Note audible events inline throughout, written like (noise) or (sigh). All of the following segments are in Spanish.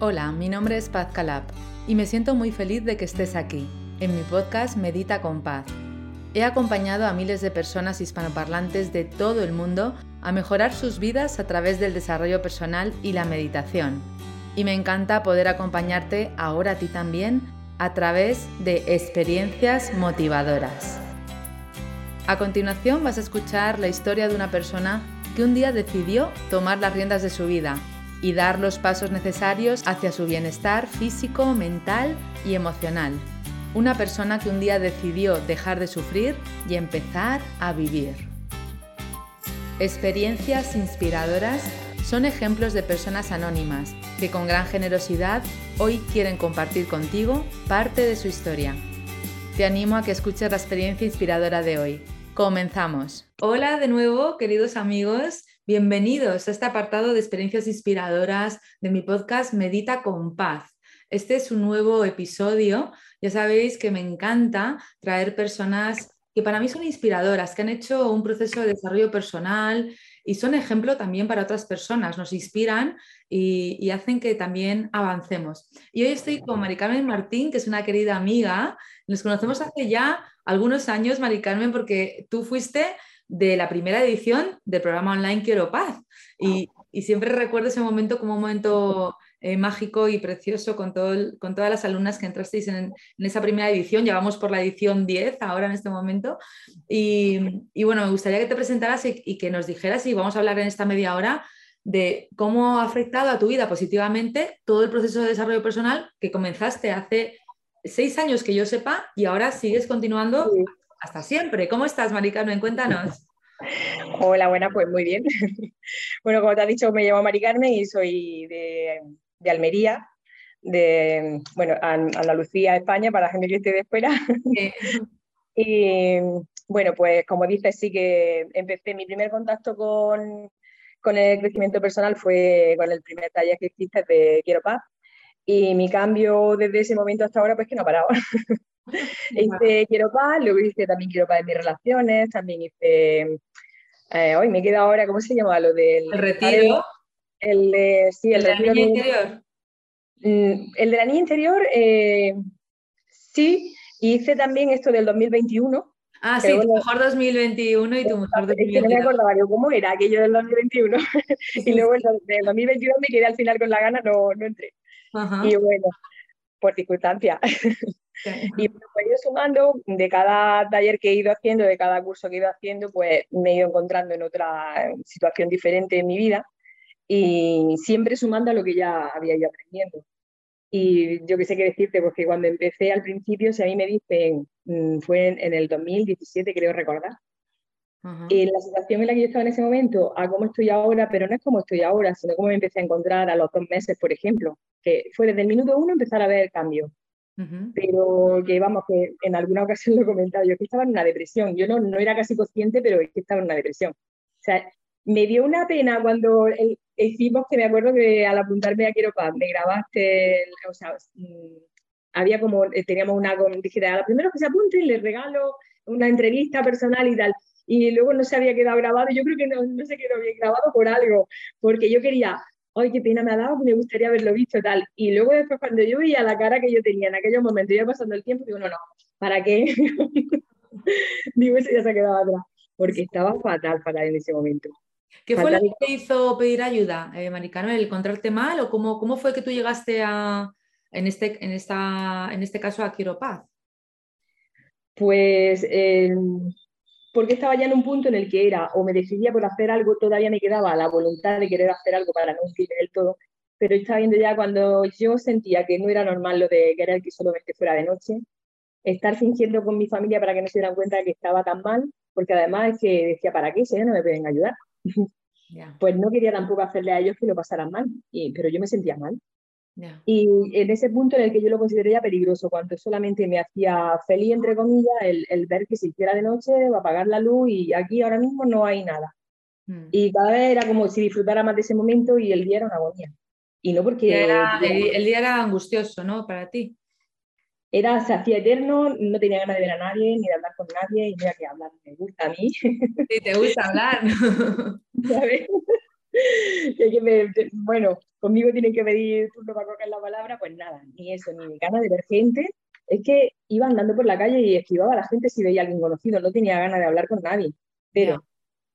Hola, mi nombre es Paz Calab y me siento muy feliz de que estés aquí, en mi podcast Medita con Paz. He acompañado a miles de personas hispanoparlantes de todo el mundo a mejorar sus vidas a través del desarrollo personal y la meditación. Y me encanta poder acompañarte ahora a ti también a través de experiencias motivadoras. A continuación vas a escuchar la historia de una persona que un día decidió tomar las riendas de su vida y dar los pasos necesarios hacia su bienestar físico, mental y emocional. Una persona que un día decidió dejar de sufrir y empezar a vivir. Experiencias inspiradoras son ejemplos de personas anónimas que con gran generosidad hoy quieren compartir contigo parte de su historia. Te animo a que escuches la experiencia inspiradora de hoy. Comenzamos. Hola de nuevo, queridos amigos. Bienvenidos a este apartado de experiencias inspiradoras de mi podcast Medita con Paz. Este es un nuevo episodio. Ya sabéis que me encanta traer personas que para mí son inspiradoras, que han hecho un proceso de desarrollo personal y son ejemplo también para otras personas, nos inspiran y, hacen que también avancemos. Y hoy estoy con Mari Carmen Martín, que es una querida amiga. Nos conocemos hace ya algunos años, Mari Carmen, porque tú fuiste de la primera edición del programa online Quiero Paz. Y, siempre recuerdo ese momento como un momento eh, mágico y precioso con, todo con todas las alumnas que entrasteis en, esa primera edición. Llevamos por la edición 10 ahora en este momento. Y, bueno, me gustaría que te presentaras y, y, que nos dijeras, y vamos a hablar en esta media hora, de cómo ha afectado a tu vida positivamente todo el proceso de desarrollo personal que comenzaste hace seis años que yo sepa y ahora sigues continuando hasta siempre. ¿Cómo estás, Mari Carmen? Cuéntanos. (laughs) Hola, buena, pues muy bien. (laughs) bueno, como te has dicho, me llamo Mari Carmen y soy de, Almería, de bueno, Andalucía, España, para la gente que esté de fuera. (laughs) y bueno, pues como dices, sí que empecé mi primer contacto con, con el crecimiento personal fue con el primer taller que hiciste de Quiero Paz, y mi cambio desde ese momento hasta ahora, pues que no ha parado. Hice Quiero Paz, luego hice también Quiero Paz en mis relaciones, también hice. Eh, hoy me queda ahora, ¿cómo se llama? Lo del. El retiro. El de, sí, el, de la niña interior. Mm, el de la niña interior, eh, sí, hice también esto del 2021. Ah, sí, tu mejor 2021 y tu mejor 2022. Es que no me acordaba yo cómo era aquello del 2021. (laughs) y luego el del 2022 me quedé al final con la gana, no, no entré. Y bueno, por (laughs) y pues ido sumando, de cada taller que he ido haciendo, de cada curso que he ido haciendo, pues me he ido encontrando en otra situación diferente en mi vida y siempre sumando a lo que ya había ido aprendiendo. Y yo qué sé qué decirte, porque cuando empecé al principio, si a mí me dicen, mm, fue en, en el 2017, creo recordar, en la situación en la que yo estaba en ese momento, a cómo estoy ahora, pero no es como estoy ahora, sino cómo me empecé a encontrar a los dos meses, por ejemplo, que fue desde el minuto uno empezar a ver cambio. Pero que vamos, que en alguna ocasión lo he comentado, yo que estaba en una depresión, yo no, no era casi consciente, pero es que estaba en una depresión. O sea, me dio una pena cuando hicimos, que me acuerdo que al apuntarme a Quiero Paz, me grabaste, o sea, mm, había como, eh, teníamos una, dije, a los primeros que se apunten les regalo una entrevista personal y tal y luego no se había quedado grabado. Yo creo que no, no se quedó bien grabado por algo, porque yo quería, ay, qué pena me ha dado, me gustaría haberlo visto tal. Y luego después cuando yo veía la cara que yo tenía en aquellos momentos, iba pasando el tiempo, digo, no, no, ¿para qué? (laughs) digo, eso ya se ha quedado atrás, porque estaba fatal, fatal en ese momento. ¿Qué fue lo que te hizo pedir ayuda, eh, Maricano? ¿El encontrarte mal o cómo, cómo fue que tú llegaste a, en este, en esta, en este caso a Quiero Paz? Pues eh, porque estaba ya en un punto en el que era o me decidía por hacer algo, todavía me quedaba la voluntad de querer hacer algo para no hundirme del todo, pero estaba viendo ya cuando yo sentía que no era normal lo de querer que solamente fuera de noche, estar fingiendo con mi familia para que no se dieran cuenta de que estaba tan mal, porque además es que decía, ¿para qué? Si ellos no me pueden ayudar. Pues no quería tampoco hacerle a ellos que lo pasaran mal, pero yo me sentía mal. Y en ese punto en el que yo lo consideraría peligroso, cuando solamente me hacía feliz, entre comillas, el, ver que se hiciera de noche, apagar la luz y aquí ahora mismo no hay nada. Mm. Y cada vez era como si disfrutara más de ese momento y el día era una agonía. Y no porque... el, día era angustioso, ¿no? Para ti. Era, se hacía eterno, no tenía ganas de ver a nadie, ni de hablar con nadie, y mira que hablar me gusta a mí. Sí, te gusta hablar. (laughs) ¿Sabes? (laughs) bueno, conmigo tienen que pedir turno para coger la palabra, pues nada, ni eso, ni ganas de ver gente. Es que iba andando por la calle y esquivaba a la gente si veía a alguien conocido, no tenía ganas de hablar con nadie. Pero,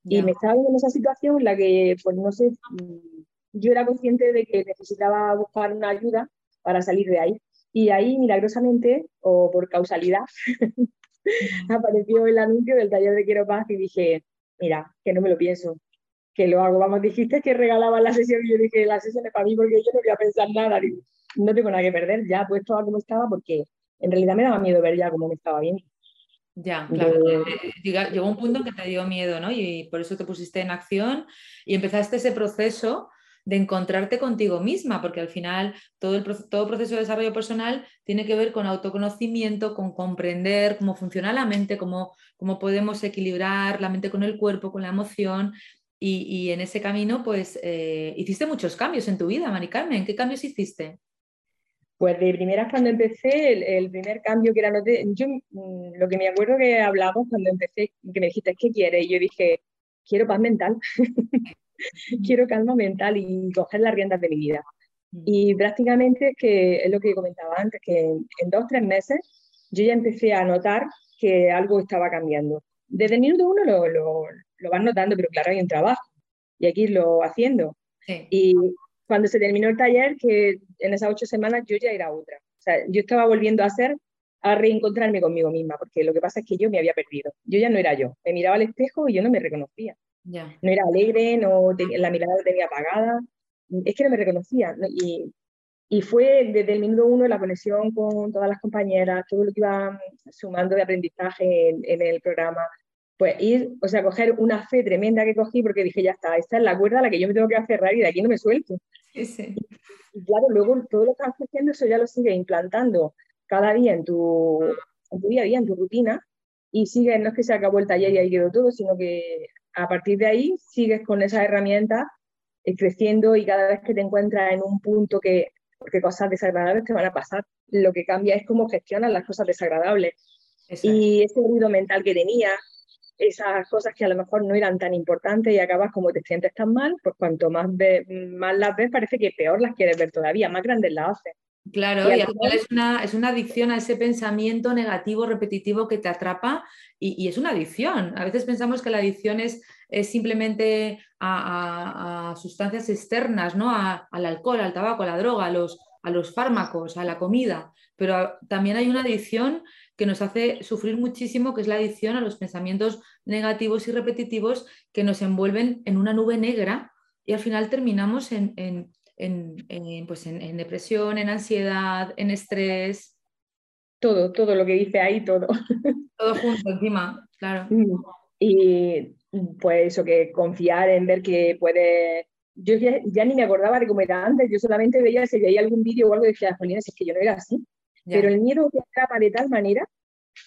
y me estaba viendo en esa situación en la que, pues no sé, mm, yo era consciente de que necesitaba buscar una ayuda para salir de ahí. Y ahí, milagrosamente, o por causalidad, (laughs) apareció el anuncio del taller de Quiero Paz y dije, mira, que no me lo pienso, que lo hago. Vamos, dijiste que regalaban la sesión y yo dije, la sesión es para mí porque yo no voy a pensar nada, no tengo nada que perder, ya puesto a como estaba porque en realidad me daba miedo ver ya cómo me estaba bien. Ya, claro. Eh, eh, llegó un punto en que te dio miedo, ¿no? Y por eso te pusiste en acción y empezaste ese proceso de encontrarte contigo misma, porque al final todo el todo proceso de desarrollo personal tiene que ver con autoconocimiento, con comprender cómo funciona la mente, cómo, cómo podemos equilibrar la mente con el cuerpo, con la emoción. Y, en ese camino, pues, eh, hiciste muchos cambios en tu vida, Mari Carmen. ¿Qué cambios hiciste? Pues de primeras cuando empecé, el, primer cambio que era, no yo mm, lo que me acuerdo que hablamos cuando empecé, que me dijiste, ¿qué quieres? Y yo dije, quiero paz mental. (laughs) quiero calma mental y coger las riendas de mi vida. Y prácticamente, que es lo que comentaba antes, que en, dos o tres meses yo ya empecé a notar que algo estaba cambiando. Desde el minuto uno lo, lo, lo vas notando, pero claro, hay un trabajo y hay que irlo haciendo. Y cuando se terminó el taller, que en esas ocho semanas yo ya era otra. O sea, yo estaba volviendo a ser, a reencontrarme conmigo misma, porque lo que pasa es que yo me había perdido. Yo ya no era yo. Me miraba al espejo y yo no me reconocía. No era alegre, no la mirada la tenía apagada, es que no me reconocía. Y, y, fue desde el minuto uno la conexión con todas las compañeras, todo lo que iba sumando de aprendizaje en, el programa, pues ir, o sea, coger una fe tremenda que cogí porque dije, ya está, esta es la cuerda a la que yo me tengo que aferrar y de aquí no me suelto. Y, claro, luego todo lo que estás haciendo, eso ya lo sigue implantando cada día en tu, en tu día a día, en tu rutina, y sigue, no es que se acabó el taller y ahí quedó todo, sino que a partir de ahí sigues con esa herramienta eh, creciendo y cada vez que te encuentras en un punto que, porque cosas desagradables te van a pasar, lo que cambia es cómo gestionas las cosas desagradables. Y ese ruido mental que tenía, esas cosas que a lo mejor no eran tan importantes y acabas como te sientes tan mal, pues cuanto más, más las ves parece que peor las quieres ver todavía, más grandes las haces. Claro, y, al final es una, es una adicción a ese pensamiento negativo, repetitivo que te atrapa y, es una adicción. A veces pensamos que la adicción es, es simplemente a, sustancias externas, ¿no? al alcohol, al tabaco, a la droga, a los, a los fármacos, a la comida, pero también hay una adicción que nos hace sufrir muchísimo, que es la adicción a los pensamientos negativos y repetitivos que nos envuelven en una nube negra y al final terminamos en en, pues en, depresión, en ansiedad, en estrés. Todo, todo lo que dice ahí, todo. (laughs) Todo junto encima, claro. Mm. Y pues eso, que confiar en ver que puede... Yo ya, ni me acordaba de cómo era antes, yo solamente veía si veía algún vídeo o algo y decía, Jolín, es que yo no era así. Pero el miedo que atrapa de tal manera,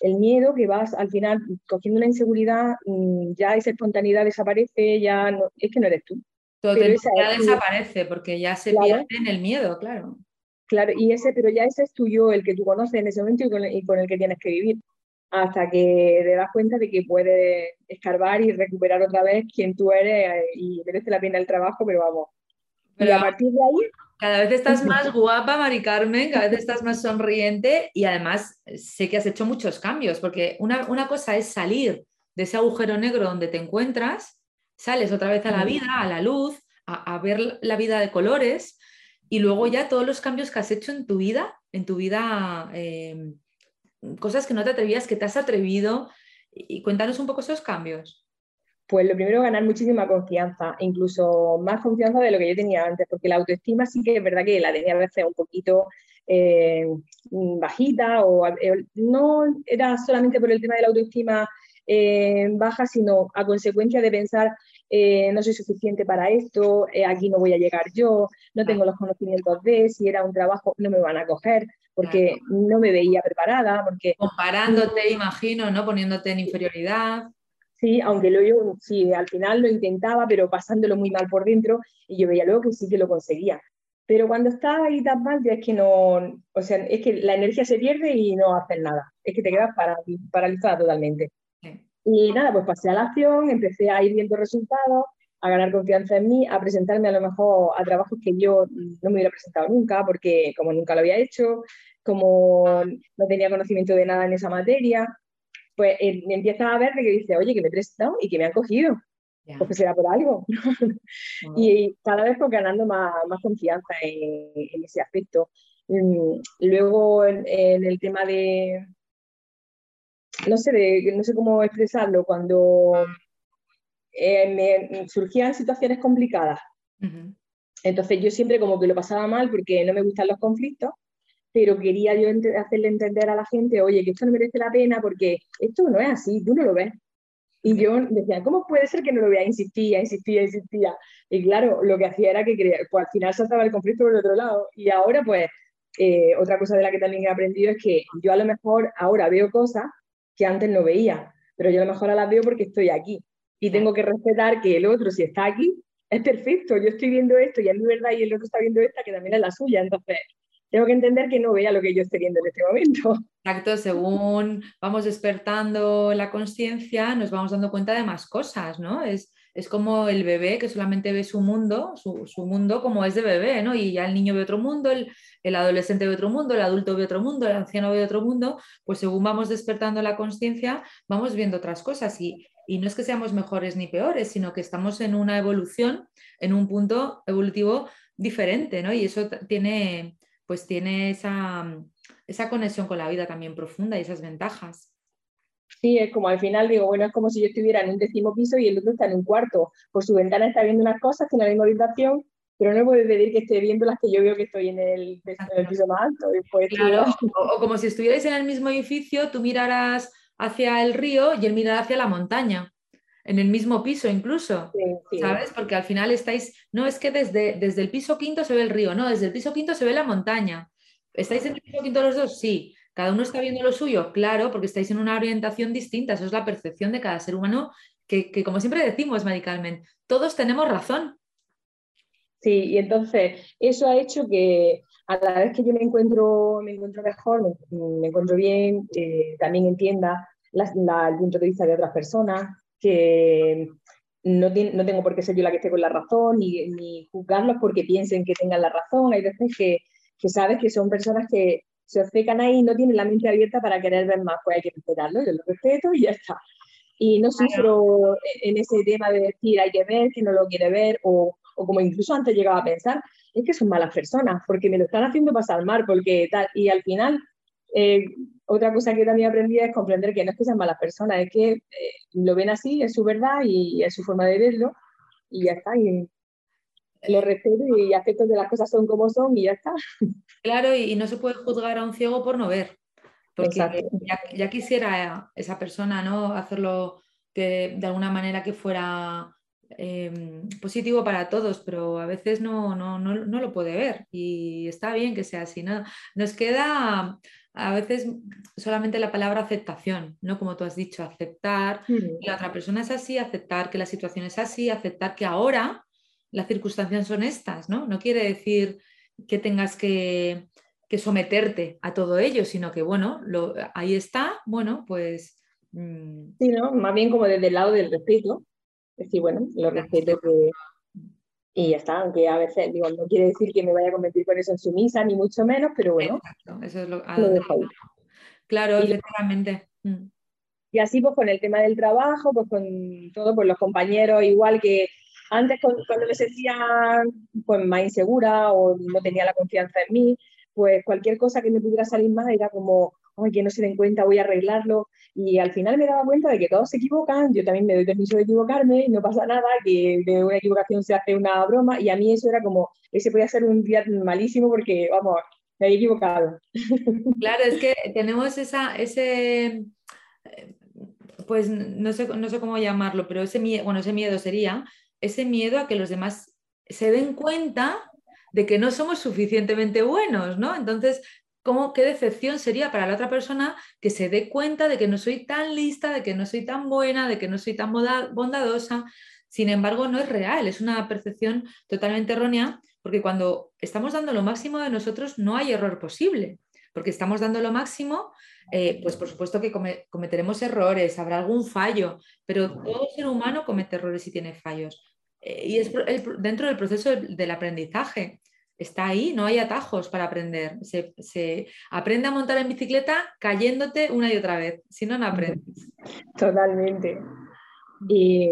el miedo que vas al final cogiendo una inseguridad, mm, ya esa espontaneidad desaparece, ya no, es que no eres tú. Todo ya desaparece porque ya se pierde en el miedo, claro. Claro, y ese, pero ya ese es tuyo, el que tú conoces en ese momento y con, el que tienes que vivir, hasta que te das cuenta de que puedes escarbar y recuperar otra vez quién tú eres eh, y merece la pena el trabajo, pero vamos. Pero a partir de ahí... Cada vez estás más guapa, Mari Carmen, cada vez estás más sonriente y además sé que has hecho muchos cambios, porque una, una cosa es salir de ese agujero negro donde te encuentras sales otra vez a la vida, a la luz, a, ver la vida de colores y luego ya todos los cambios que has hecho en tu vida, en tu vida, em, cosas que no te atrevías, que te has atrevido y cuéntanos un poco esos cambios. Pues lo primero, ganar muchísima confianza, incluso más confianza de lo que yo tenía antes, porque la autoestima sí que es verdad que la tenía a veces un poquito eh, bajita o eh, no era solamente por el tema de la autoestima eh, baja, sino a consecuencia de pensar, no soy suficiente para esto, aquí no voy a llegar yo, no tengo los conocimientos de, si era un trabajo no me van a coger, porque no me veía preparada. Porque... Comparándote, imagino, ¿no? Poniéndote en inferioridad. Sí, aunque lo yo, sí, al final lo intentaba, pero pasándolo muy mal por dentro, y yo veía luego que sí que lo conseguía. Pero cuando estaba ahí tan mal, ya es que no, o sea, es que la energía se pierde y no haces nada, es que te quedas paralizada totalmente. Y nada, pues pasé a la acción, empecé a ir viendo resultados, a ganar confianza en mí, a presentarme a lo mejor a trabajos que yo no me hubiera presentado nunca, porque como nunca lo había hecho, como no tenía conocimiento de nada en esa materia, pues eh, empieza a ver que dice, oye, que me he presentado y que me han cogido. Porque será por algo. (laughs) y cada vez pues ganando más, más confianza en, ese aspecto. Mm, luego en, el tema de, no sé, de, no sé cómo expresarlo, cuando eh, me surgían situaciones complicadas. Entonces yo siempre como que lo pasaba mal porque no me gustan los conflictos, pero quería yo hacerle entender a la gente, oye, que esto no merece la pena porque esto no es así, tú no lo ves. Y yo decía, ¿cómo puede ser que no lo vea? Insistía, insistía, insistía. Y claro, lo que hacía era que pues al final saltaba el conflicto por el otro lado. Y ahora, pues, eh, otra cosa de la que también he aprendido es que yo a lo mejor ahora veo cosas que antes no veía, pero yo a lo mejor ahora las veo porque estoy aquí y tengo que respetar que el otro, si está aquí, es perfecto. Yo estoy viendo esto y es mi verdad y el otro está viendo esta que también es la suya. Entonces, tengo que entender que no vea lo que yo estoy viendo en este momento. Exacto, según vamos despertando la conciencia, nos vamos dando cuenta de más cosas, ¿no? Es, es como el bebé que solamente ve su mundo, su, su, mundo como es de bebé, ¿no? Y ya el niño ve otro mundo, el, el, adolescente ve otro mundo, el adulto ve otro mundo, el anciano ve otro mundo, pues según vamos despertando la conciencia, vamos viendo otras cosas. Y y no es que seamos mejores ni peores, sino que estamos en una evolución, en un punto evolutivo diferente, ¿no? Y eso tiene, pues tiene esa, esa conexión con la vida también profunda y esas ventajas. Sí, es como al final digo, bueno, es como si yo estuviera en un décimo piso y el otro está en un cuarto. Por su ventana está viendo unas cosas, tiene la misma habitación, pero no puede pedir que esté viendo las que yo veo que estoy en el, piso más alto. o, como si estuvierais en el mismo edificio, tú miraras hacia el río y él mirar hacia la montaña, en el mismo piso incluso, ¿sabes? Porque al final estáis, no es que desde, desde el piso quinto se ve el río, no, desde el piso quinto se ve la montaña. ¿Estáis en el piso quinto los dos? Sí. ¿Cada uno está viendo lo suyo? Claro, porque estáis en una orientación distinta, eso es la percepción de cada ser humano, que, que como siempre decimos, Mari Carmen, todos tenemos razón. Sí, y entonces eso ha hecho que a la vez que yo me encuentro, me encuentro mejor, me, encuentro bien, eh, también entienda el punto de vista de otras personas, que no, no, tengo por qué ser yo la que esté con la razón, ni, ni, juzgarlos porque piensen que tengan la razón. Hay veces que, que sabes que son personas que se obcecan ahí y no tienen la mente abierta para querer ver más, pues hay que respetarlo, yo lo respeto y ya está. Y no sufro en ese tema de decir hay que ver, que no lo quiere ver, o, o como incluso antes llegaba a pensar, es que son malas personas, porque me lo están haciendo pasar mal, porque tal, y al final, eh, otra cosa que también aprendí es comprender que no es que sean malas personas, es que eh, lo ven así, es su verdad y es su forma de verlo, y ya está, y lo respeto y acepto que las cosas son como son y ya está. Claro, y, no se puede juzgar a un ciego por no ver, porque ya, ya, quisiera esa persona ¿no? hacerlo de alguna manera que fuera Em, positivo para todos, pero a veces no, no, no, no, lo puede ver y está bien que sea así. ¿no? Nos queda a veces solamente la palabra aceptación, ¿no? Como tú has dicho, aceptar que la otra persona es así, aceptar que la situación es así, aceptar que ahora las circunstancias son estas, ¿no? No quiere decir que tengas que, que someterte a todo ello, sino que, bueno, lo, ahí está, bueno, pues... Mm, sí, ¿no? Más bien como desde el lado del respeto, decir, bueno, lo respeto que... Y ya está, aunque a veces, digo, no quiere decir que me vaya a convertir con eso en sumisa, ni mucho menos, pero bueno, eso es lo, lo dejo ahí. Claro, efectivamente. Mm. Y así pues con el tema del trabajo, pues con todo, pues los compañeros, igual que antes cuando me sentía pues más insegura o no tenía la confianza en mí, pues cualquier cosa que me pudiera salir más era como, que no se den cuenta, voy a arreglarlo. Y al final me daba cuenta de que todos se equivocan, yo también me doy permiso de equivocarme, y no pasa nada, que de una equivocación se hace una broma, y a mí eso era como, ese podía ser un día malísimo porque, vamos, me había equivocado. (laughs) Claro, es que tenemos esa, ese, pues no sé, no sé cómo llamarlo, pero ese miedo, bueno, ese miedo sería ese miedo a que los demás se den cuenta de que no somos suficientemente buenos, ¿no? Entonces ¿Cómo, ¿Qué decepción sería para la otra persona que se dé cuenta de que no soy tan lista, de que no soy tan buena, de que no soy tan bondadosa? Sin embargo, no es real, es una percepción totalmente errónea, porque cuando estamos dando lo máximo de nosotros no hay error posible, porque estamos dando lo máximo, eh, pues por supuesto que cometeremos errores, habrá algún fallo, pero todo ser humano comete errores y tiene fallos. eh, y es dentro del proceso del aprendizaje. Está ahí, no hay atajos para aprender. Se, aprende a montar en bicicleta cayéndote una y otra vez, si no, no aprendes. Totalmente. Y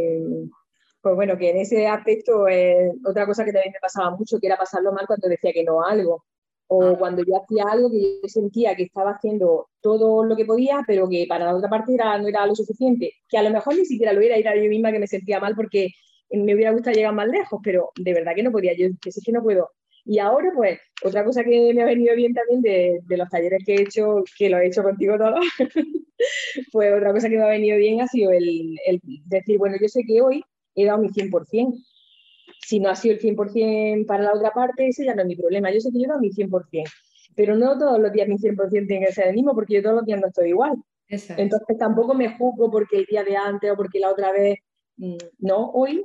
pues bueno, que en ese aspecto, eh, otra cosa que también me pasaba mucho, que era pasarlo mal cuando decía que no a algo. O ah. cuando yo hacía algo que yo sentía que estaba haciendo todo lo que podía, pero que para la otra parte no era lo suficiente. Que a lo mejor ni siquiera lo era, era yo misma que me sentía mal porque me hubiera gustado llegar más lejos, pero de verdad que no podía. Yo sí que no puedo. Y ahora, pues, otra cosa que me ha venido bien también de, de los talleres que he hecho, que lo he hecho contigo todo, (laughs) pues otra cosa que me ha venido bien ha sido el, el decir, bueno, yo sé que hoy he dado mi 100%. Si no ha sido el 100% para la otra parte, ese ya no es mi problema. Yo sé que yo he dado mi 100%, pero no todos los días mi 100% tiene que ser el mismo porque yo todos los días no estoy igual. Entonces tampoco me juzgo porque el día de antes o porque la otra vez, mm, no, hoy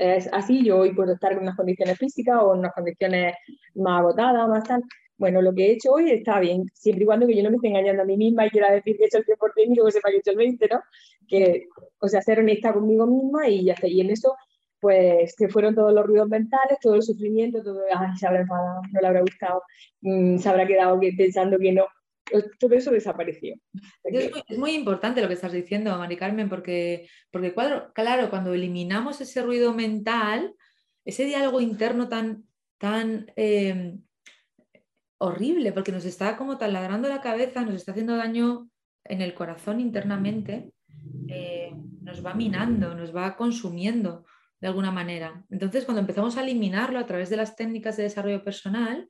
es así, yo hoy puedo estar en unas condiciones físicas o en unas condiciones más agotadas, más tal. Bueno, lo que he hecho hoy está bien, siempre y cuando que yo no me esté engañando a mí misma y quiera decir que he hecho el 100% y luego sepa que he hecho el 20%, ¿no? Que, o sea, ser honesta conmigo misma y ya está. Y en eso, pues, que fueron todos los ruidos mentales, todo el sufrimiento, todo, ay, se habrá enfadado, no le habrá gustado, mm, se habrá quedado pensando que no. Todo eso desapareció. Es muy, importante lo que estás diciendo, Mari Carmen, porque, porque claro, cuando eliminamos ese ruido mental, ese diálogo interno tan, tan eh, horrible porque nos está como taladrando la cabeza, nos está haciendo daño en el corazón internamente, eh, nos va minando, nos va consumiendo de alguna manera. Entonces, cuando empezamos a eliminarlo a través de las técnicas de desarrollo personal,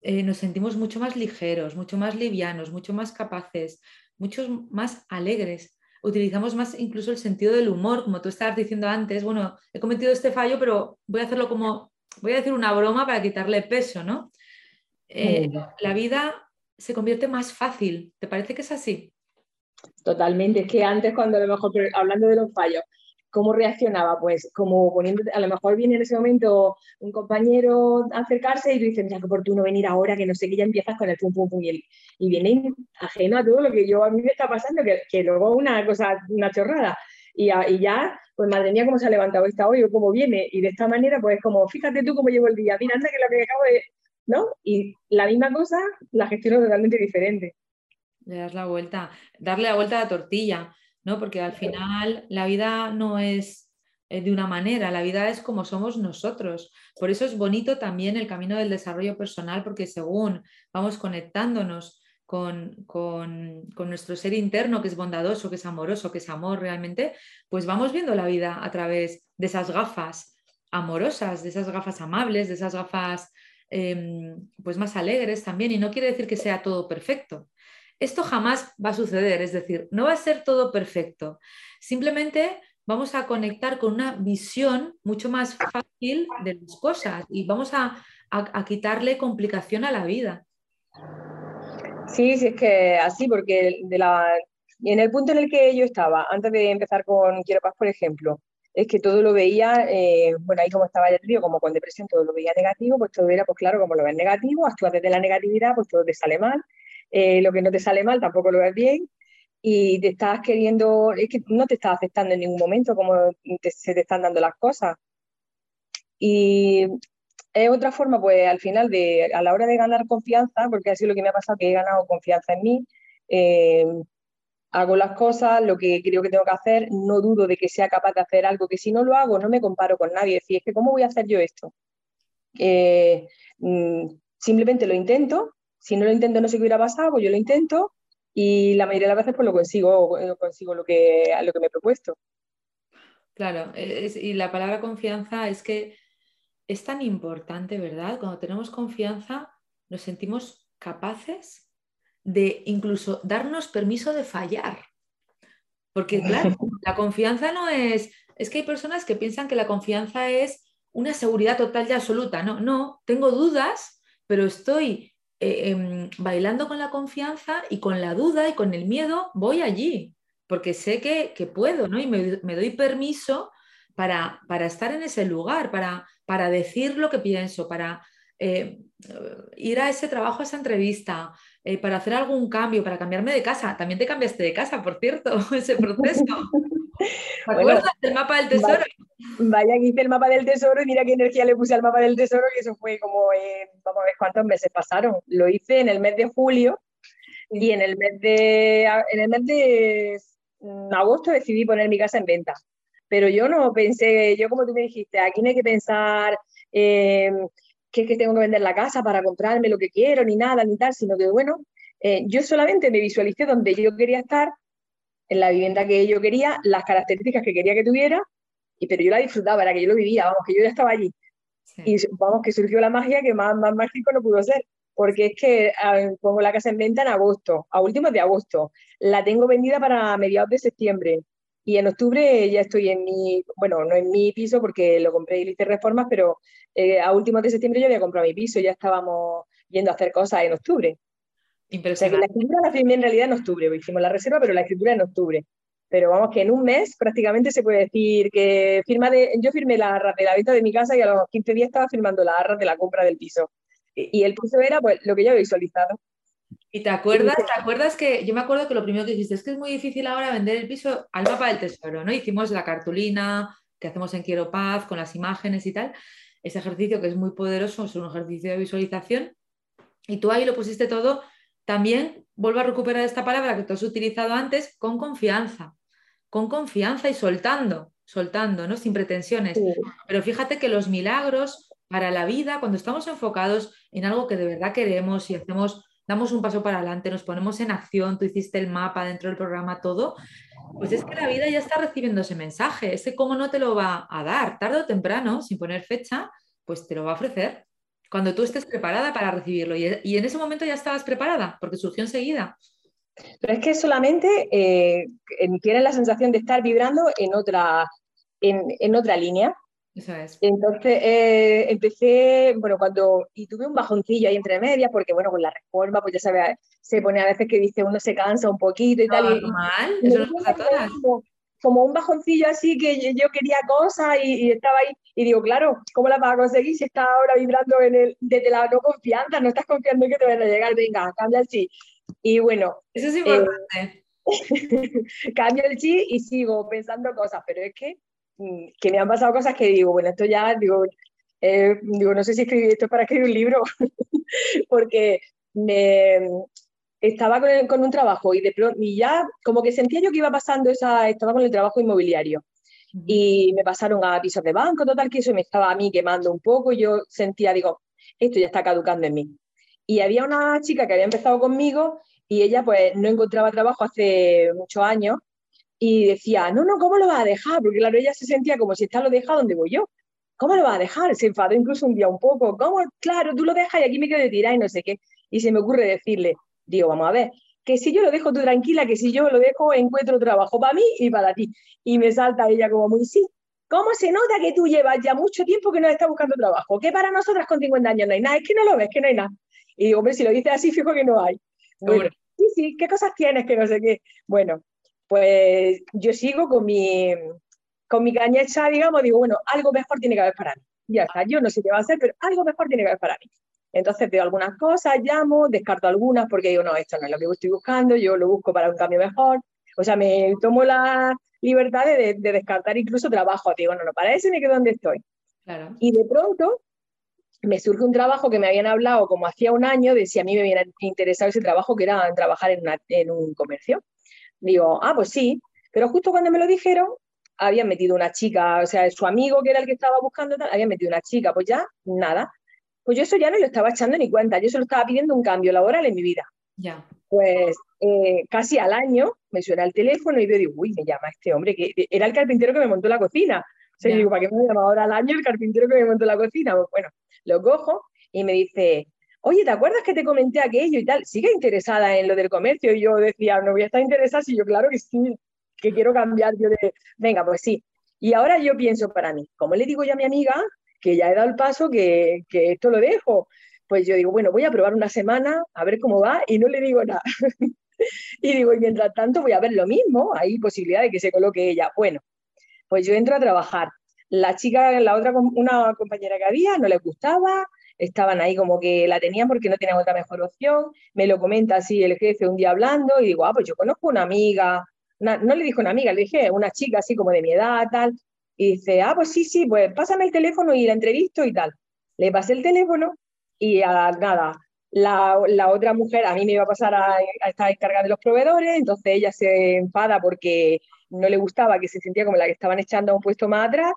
eh, nos sentimos mucho más ligeros, mucho más livianos, mucho más capaces, mucho más alegres. Utilizamos más incluso el sentido del humor, como tú estabas diciendo antes, bueno, he cometido este fallo, pero voy a hacerlo como, voy a decir una broma para quitarle peso, ¿no? Eh, la vida se convierte más fácil. ¿Te parece que es así? Totalmente. Es que antes, cuando a lo mejor, hablando de los fallos, ¿cómo reaccionaba? Pues como poniendo, a lo mejor viene en ese momento un compañero a acercarse y tú dices, mira, qué oportuno venir ahora, que no sé, que ya empiezas con el pum, pum, pum, y, y viene ajeno a todo lo que yo a mí me está pasando, que, que luego una cosa, una chorrada. Y, y, ya, pues madre mía, cómo se ha levantado esta hoy o cómo viene. Y de esta manera, pues como, fíjate tú cómo llevo el día, mira, anda que lo que acabo de, ¿no? Y la misma cosa la gestiono totalmente diferente. Le das la vuelta, darle la vuelta a la tortilla, ¿no? Porque al final la vida no es eh, de una manera, la vida es como somos nosotros. Por eso es bonito también el camino del desarrollo personal, porque según vamos conectándonos con, con, nuestro ser interno, que es bondadoso, que es amoroso, que es amor realmente, pues vamos viendo la vida a través de esas gafas amorosas, de esas gafas amables, de esas gafas Em, pues más alegres también y no quiere decir que sea todo perfecto. Esto jamás va a suceder, es decir, no va a ser todo perfecto. Simplemente vamos a conectar con una visión mucho más fácil de las cosas y vamos a, quitarle complicación a la vida. Sí, sí, es que así, porque de la, en el punto en el que yo estaba, antes de empezar con Quiero Paz, por ejemplo, es que todo lo veía, eh, bueno, ahí como estaba ya te como con depresión todo lo veía negativo, pues todo era, pues claro, como lo ves negativo, actúas desde la negatividad, pues todo te sale mal, eh, lo que no te sale mal tampoco lo ves bien, y te estás queriendo, es que no te estás aceptando en ningún momento como se te están dando las cosas. Y es otra forma, pues al final, de, a la hora de ganar confianza, porque así lo que me ha pasado, que he ganado confianza en mí, eh, hago las cosas, lo que creo que tengo que hacer, no dudo de que sea capaz de hacer algo, que si no lo hago no me comparo con nadie, es decir, es que ¿cómo voy a hacer yo esto? Eh, mm, simplemente lo intento, si no lo intento no sé qué hubiera pasado, pues yo lo intento y la mayoría de las veces pues lo consigo, consigo lo que, lo que me he propuesto. Claro, y la palabra confianza es que es tan importante, ¿verdad? Cuando tenemos confianza nos sentimos capaces de incluso darnos permiso de fallar. Porque (laughs) claro, la confianza no es, es que hay personas que piensan que la confianza es una seguridad total y absoluta. No, no, tengo dudas, pero estoy eh, em, bailando con la confianza y con la duda y con el miedo voy allí, porque sé que, puedo, ¿no? Y me, doy permiso para, para, estar en ese lugar, para, para decir lo que pienso, para eh, ir a ese trabajo, a esa entrevista, eh, para hacer algún cambio, para cambiarme de casa. También te cambiaste de casa, por cierto, (laughs) ese proceso. ¿Te acuerdas del mapa del tesoro? vaya que hice el mapa del tesoro y mira qué energía le puse al mapa del tesoro, que eso fue como, en, vamos a ver cuántos meses pasaron. Lo hice en el mes de julio y en el mes de, en el mes de mm, agosto decidí poner mi casa en venta. Pero yo no pensé, yo como tú me dijiste, aquí no hay que pensar eh, que es que tengo que vender la casa para comprarme lo que quiero, ni nada, ni tal, sino que bueno, eh, yo solamente me visualicé donde yo quería estar, en la vivienda que yo quería, las características que quería que tuviera, y, pero yo la disfrutaba, era que yo lo vivía, vamos, que yo ya estaba allí. Y vamos, que surgió la magia que más, más mágico no pudo ser, porque es que ah, pongo la casa en venta en agosto, a últimos de agosto, la tengo vendida para mediados de septiembre, y en octubre ya estoy en mi, bueno, no en mi piso porque lo compré y le hice reformas, pero eh, a últimos de septiembre yo había comprado mi piso, ya estábamos yendo a hacer cosas en octubre. O sea que la escritura la firmé en realidad en octubre, hicimos la reserva, pero la escritura en octubre. Pero vamos, que en un mes prácticamente se puede decir que firma de, yo firmé la arra de la venta de mi casa y a los 15 días estaba firmando la arra de la compra del piso. Y, el piso era pues lo que yo había visualizado. ¿Y te acuerdas? ¿Te acuerdas que yo me acuerdo que lo primero que dijiste es que es muy difícil ahora vender el piso al mapa del tesoro, ¿no? Hicimos la cartulina que hacemos en Quiero Paz con las imágenes y tal. Ese ejercicio que es muy poderoso, es un ejercicio de visualización. Y tú ahí lo pusiste todo también vuelvo a recuperar esta palabra que tú has utilizado antes, con confianza, con confianza y soltando, soltando, ¿no? Sin pretensiones. Pero fíjate que los milagros para la vida, cuando estamos enfocados en algo que de verdad queremos y hacemos, damos un paso para adelante, nos ponemos en acción, tú hiciste el mapa dentro del programa, todo, pues es que la vida ya está recibiendo ese mensaje. Ese cómo no te lo va a dar, tarde o temprano, sin poner fecha, pues te lo va a ofrecer cuando tú estés preparada para recibirlo. Y, en ese momento ya estabas preparada, porque surgió enseguida. Pero es que solamente eh, tienes la sensación de estar vibrando en otra, en, otra línea. Eso es. Entonces eh, empecé, bueno, cuando, y tuve un bajoncillo ahí entre medias, porque bueno, con la reforma, pues ya sabes, se pone a veces que dice uno se cansa un poquito y tal. Normal, eso nos pasa a todas como un bajoncillo así que yo quería cosas y, estaba ahí. Y digo, claro, ¿cómo la vas a conseguir si estás ahora vibrando en el, desde la no confianza? No estás confiando en que te van a llegar, venga, cambia el chi. Y bueno. Eso es importante. Eh, (laughs) cambio el chi y sigo pensando cosas, pero es que, mm, que me han pasado cosas que digo, bueno, esto ya, digo, eh, digo no sé si escribir esto para escribir un libro, (laughs) porque me, estaba con, un trabajo y, de, y ya como que sentía yo que iba pasando esa, estaba con el trabajo inmobiliario y me pasaron a pisos de banco, total que eso me estaba a mí quemando un poco y yo sentía, digo, esto ya está caducando en mí. Y había una chica que había empezado conmigo y ella pues no encontraba trabajo hace muchos años y decía, no, no, ¿cómo lo vas a dejar? Porque claro, ella se sentía como si está lo deja donde voy yo. ¿Cómo lo vas a dejar? Se enfadó incluso un día un poco. ¿Cómo? Claro, tú lo dejas y aquí me quedo de tirar y no sé qué. Y se me ocurre decirle, Digo, vamos a ver, que si yo lo dejo tú tranquila, que si yo lo dejo encuentro trabajo para mí y para ti. Y me salta ella como muy, sí, ¿cómo se nota que tú llevas ya mucho tiempo que no estás buscando trabajo? Que para nosotras con 50 años no hay nada, es que no lo ves, que no hay nada. Y digo, hombre, si lo dices así, fijo que no hay. Bueno, sí, sí, ¿qué cosas tienes que no sé qué? Bueno, pues yo sigo con mi, con mi cañecha, digamos, digo, bueno, algo mejor tiene que haber para mí. Ya está, yo no sé qué va a hacer, pero algo mejor tiene que haber para mí. Entonces veo algunas cosas, llamo, descarto algunas porque digo, no, esto no es lo que estoy buscando, yo lo busco para un cambio mejor. O sea, me tomo la libertad de, descartar incluso trabajo. Digo, no, no, para ese me quedo donde estoy. Claro. Y de pronto me surge un trabajo que me habían hablado como hacía un año de si a mí me hubiera interesado ese trabajo, que era trabajar en, en un comercio. Digo, ah, pues sí. Pero justo cuando me lo dijeron, habían metido una chica, o sea, su amigo que era el que estaba buscando, tal, habían metido una chica, pues ya, nada. Pues yo eso ya no lo estaba echando ni cuenta, yo solo estaba pidiendo un cambio laboral en mi vida. Ya. Pues eh, casi al año me suena el teléfono y yo digo, uy, me llama este hombre, que era el carpintero que me montó la cocina. O sea, yo digo, ¿para qué me llama ahora al año el carpintero que me montó la cocina? Pues bueno, lo cojo y me dice, oye, ¿te acuerdas que te comenté aquello y tal? ¿Sigue interesada en lo del comercio? Y yo decía, no voy a estar interesada, si yo claro que sí, que quiero cambiar yo de, venga, pues sí. Y ahora yo pienso para mí, ¿cómo le digo yo a mi amiga que ya he dado el paso, que, que esto lo dejo. Pues yo digo, bueno, voy a probar una semana, a ver cómo va, y no le digo nada. (laughs) y digo, y mientras tanto voy a ver lo mismo, hay posibilidad de que se coloque ella. Bueno, pues yo entro a trabajar. La chica, la otra, una compañera que había, no le gustaba, estaban ahí como que la tenían porque no tenían otra mejor opción. Me lo comenta así el jefe un día hablando y digo, ah, pues yo conozco una amiga, no le dijo una amiga, le dije una chica así como de mi edad, tal, Y dice, ah, pues sí, sí, pues pásame el teléfono y la entrevisto y tal. Le pasé el teléfono y a nada, la, la, otra mujer a mí me iba a pasar a, a, estar encargada de los proveedores, entonces ella se enfada porque no le gustaba, que se sentía como la que estaban echando a un puesto más atrás,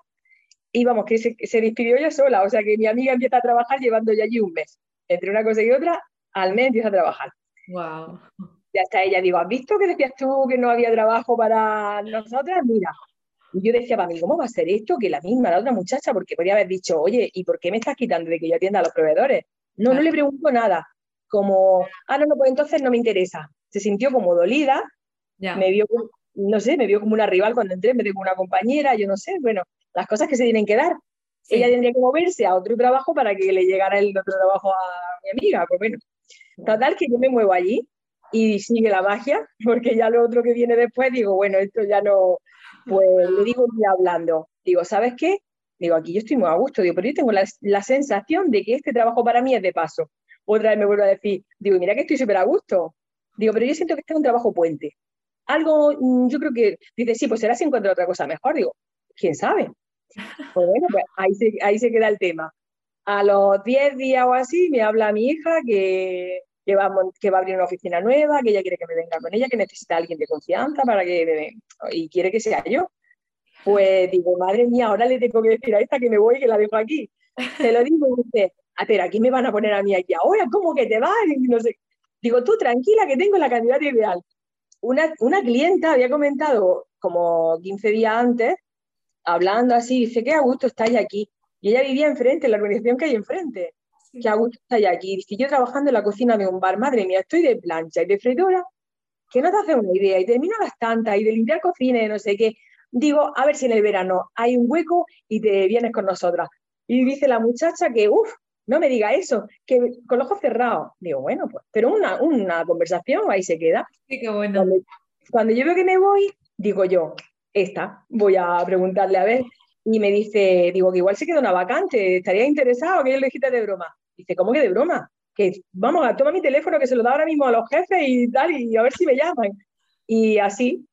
y vamos, que se, se despidió ella sola, o sea que mi amiga empieza a trabajar llevando ya allí un mes. Entre una cosa y otra, al mes empieza a trabajar. Wow. Ya está ella, digo, ¿has visto que decías tú que no había trabajo para nosotras? Mira. Y yo decía para mí, ¿cómo va a ser esto? Que la misma, la otra muchacha, porque podría haber dicho, oye, ¿y por qué me estás quitando de que yo atienda a los proveedores? No, no le pregunto nada. Como, ah, no, no, pues entonces no me interesa. Se sintió como dolida, ya. me vio, no sé, me vio como una rival cuando entré, me dio como una compañera, yo no sé, bueno, las cosas que se tienen que dar. Ella tendría que moverse a otro trabajo para que le llegara el otro trabajo a mi amiga, pues bueno. Total, que yo me muevo allí y sigue la magia, (laughs) porque ya lo otro que viene después, digo, bueno, esto ya no, pues le digo un hablando, digo, ¿sabes qué? Digo, aquí yo estoy muy a gusto, digo, pero yo tengo la, la sensación de que este trabajo para mí es de paso. Otra vez me vuelvo a decir, digo, mira que estoy súper a gusto. Digo, pero yo siento que este es un trabajo puente. Algo, mm, yo creo que, dice, sí, pues será si encuentro otra cosa mejor. Digo, quién sabe. Pues bueno, pues ahí se, ahí se queda el tema. A los 10 días o así me habla mi hija que, que, va, que va a abrir una oficina nueva, que ella quiere que me venga con ella, que necesita a alguien de confianza para que me, y quiere que sea yo. Pues digo, madre mía, ahora le tengo que decir a esta que me voy y que la dejo aquí. Te lo digo dice, ah, pero aquí me van a poner a mí aquí ahora, ¿cómo que te vas? no sé. Digo, tú tranquila que tengo la candidata ideal. Una, una clienta había comentado como 15 días antes hablando así, dice, qué a gusto estáis aquí. Y ella vivía enfrente, en la organización que hay enfrente. Qué a gusto estáis aquí. Dice, yo trabajando en la cocina de un bar, madre mía, estoy de plancha y de freidora, que no te hace una idea. Y termino las tantas y de limpiar cocina y no sé qué. Digo, a ver si en el verano hay un hueco y te vienes con nosotras. Y dice la muchacha que, uff, no me diga eso, que con los ojos cerrados. Digo, bueno, pues, pero una, una conversación ahí se queda. Sí, qué bueno. Cuando, cuando yo veo que me voy, digo yo, esta, voy a preguntarle a ver. Y me dice, digo, que igual se queda una vacante, ¿estaría interesado? Que yo le dijiste de broma. Dice, ¿cómo que de broma? Que vamos, a toma mi teléfono, que se lo da ahora mismo a los jefes y tal, y a ver si me llaman. Y así,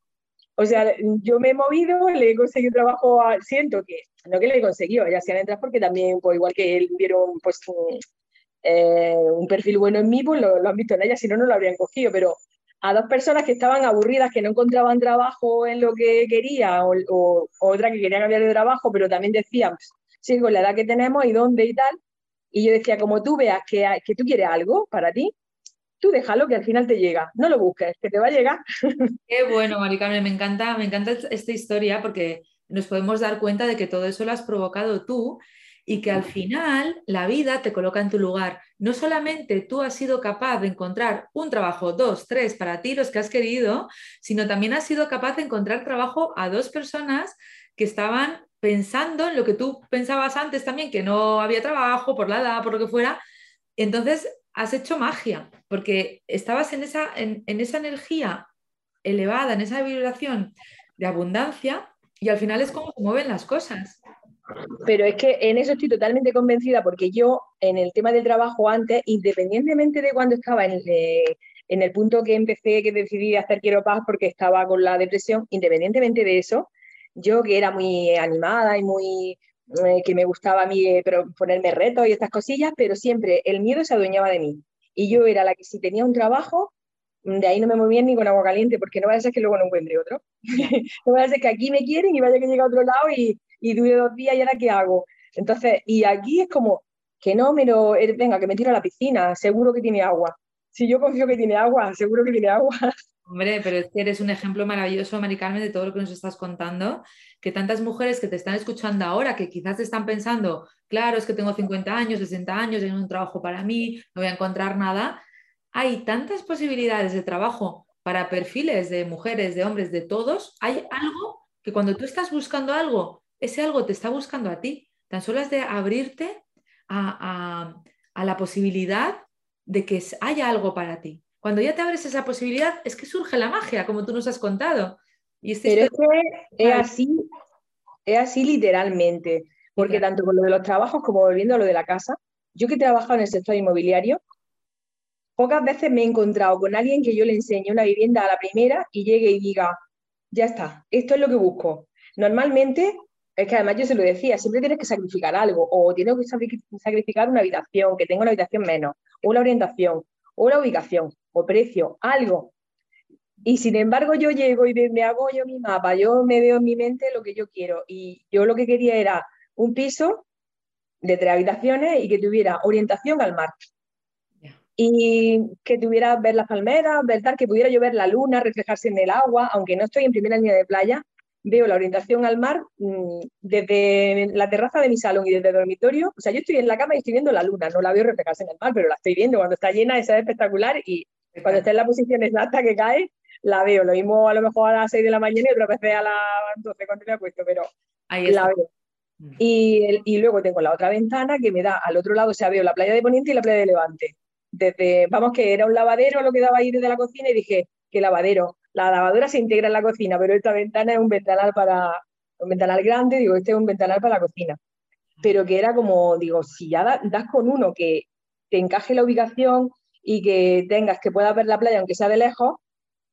o sea, yo me he movido, le he conseguido trabajo, siento que, no que le he conseguido, ya se han entrado porque también, pues igual que él vieron pues un, eh, perfil bueno en mí, pues lo, han visto en ella, si no, no lo habrían cogido, pero a dos personas que estaban aburridas, que no encontraban trabajo en lo que quería, o, otra que quería cambiar de trabajo, pero también decían, sí, con la edad que tenemos y dónde y tal. Y yo decía, como tú veas que, que tú quieres algo para ti, tú déjalo que al final te llega. No lo busques, que te va a llegar. (laughs) Qué bueno, Maricarmen, me encanta, me encanta esta historia porque nos podemos dar cuenta de que todo eso lo has provocado tú y que al final la vida te coloca en tu lugar. No solamente tú has sido capaz de encontrar un trabajo, dos, tres para ti, los que has querido, sino también has sido capaz de encontrar trabajo a dos personas que estaban pensando en lo que tú pensabas antes también, que no había trabajo por la edad, por lo que fuera. Entonces has hecho magia, porque estabas en esa, en, en esa energía elevada, en esa vibración de abundancia, y al final es como se mueven las cosas. Pero es que en eso estoy totalmente convencida porque yo en el tema del trabajo antes, independientemente de cuando estaba en, eh, en el punto que empecé, que decidí hacer Quiero Paz porque estaba con la depresión, independientemente de eso, yo que era muy animada y muy eh, que me gustaba a mí eh, pero ponerme retos y estas cosillas, pero siempre el miedo se adueñaba de mí. Y yo era la que si tenía un trabajo, de ahí no me movía ni con agua caliente, porque no vaya a ser que luego no encuentre otro. (laughs) no vaya a ser que aquí me quieren y vaya que llegue a otro lado y, y dure dos días y ahora qué hago. Entonces, y aquí es como que no, pero eh, venga, que me tiro a la piscina, seguro que tiene agua. Si yo confío que tiene agua, seguro que tiene agua. Hombre, pero es que eres un ejemplo maravilloso, Mari Carmen, de todo lo que nos estás contando, que tantas mujeres que te están escuchando ahora, que quizás están pensando, claro, es que tengo 50 años, 60 años, hay un trabajo para mí, no voy a encontrar nada. Hay tantas posibilidades de trabajo para perfiles de mujeres, de hombres, de todos. Hay algo que cuando tú estás buscando algo ese algo te está buscando a ti. Tan solo es de abrirte a, la posibilidad de que haya algo para ti. Cuando ya te abres esa posibilidad, es que surge la magia, como tú nos has contado. Y este Pero es, así, es así literalmente, porque tanto con lo de los trabajos como volviendo a lo de la casa, yo que he trabajado en el sector inmobiliario, pocas veces me he encontrado con alguien que yo le enseñe una vivienda a la primera y llegue y diga, ya está, esto es lo que busco. Normalmente es que además yo se lo decía, siempre tienes que sacrificar algo, o tienes que sacrificar una habitación, que tenga una habitación menos, o la orientación, o la ubicación, o precio, algo. Y sin embargo yo llego y me, hago yo mi mapa, yo me veo en mi mente lo que yo quiero. Y yo lo que quería era un piso de tres habitaciones y que tuviera orientación al mar. Y que tuviera ver las palmeras, ver tal, que pudiera yo ver la luna reflejarse en el agua, aunque no estoy en primera línea de playa, veo la orientación al mar mm, desde la terraza de mi salón y desde el dormitorio. O sea, yo estoy en la cama y estoy viendo la luna, no la veo reflejarse en el mar, pero la estoy viendo. Cuando está llena, esa es espectacular y cuando está en la posición exacta que cae, la veo. Lo mismo a lo mejor a las 6 de la mañana y otra vez a las 12 cuando me puesto, pero Ahí la veo. Mm. Y, y, luego tengo la otra ventana que me da al otro lado, o sea, veo la playa de Poniente y la playa de Levante. Desde, vamos, que era un lavadero lo que daba ahí desde la cocina y dije, ¿qué lavadero? la lavadora se integra en la cocina, pero esta ventana es un ventanal para, un ventanal grande, digo, este es un ventanal para la cocina. Pero que era como, digo, si ya das con uno que te encaje la ubicación y que tengas, que puedas ver la playa, aunque sea de lejos,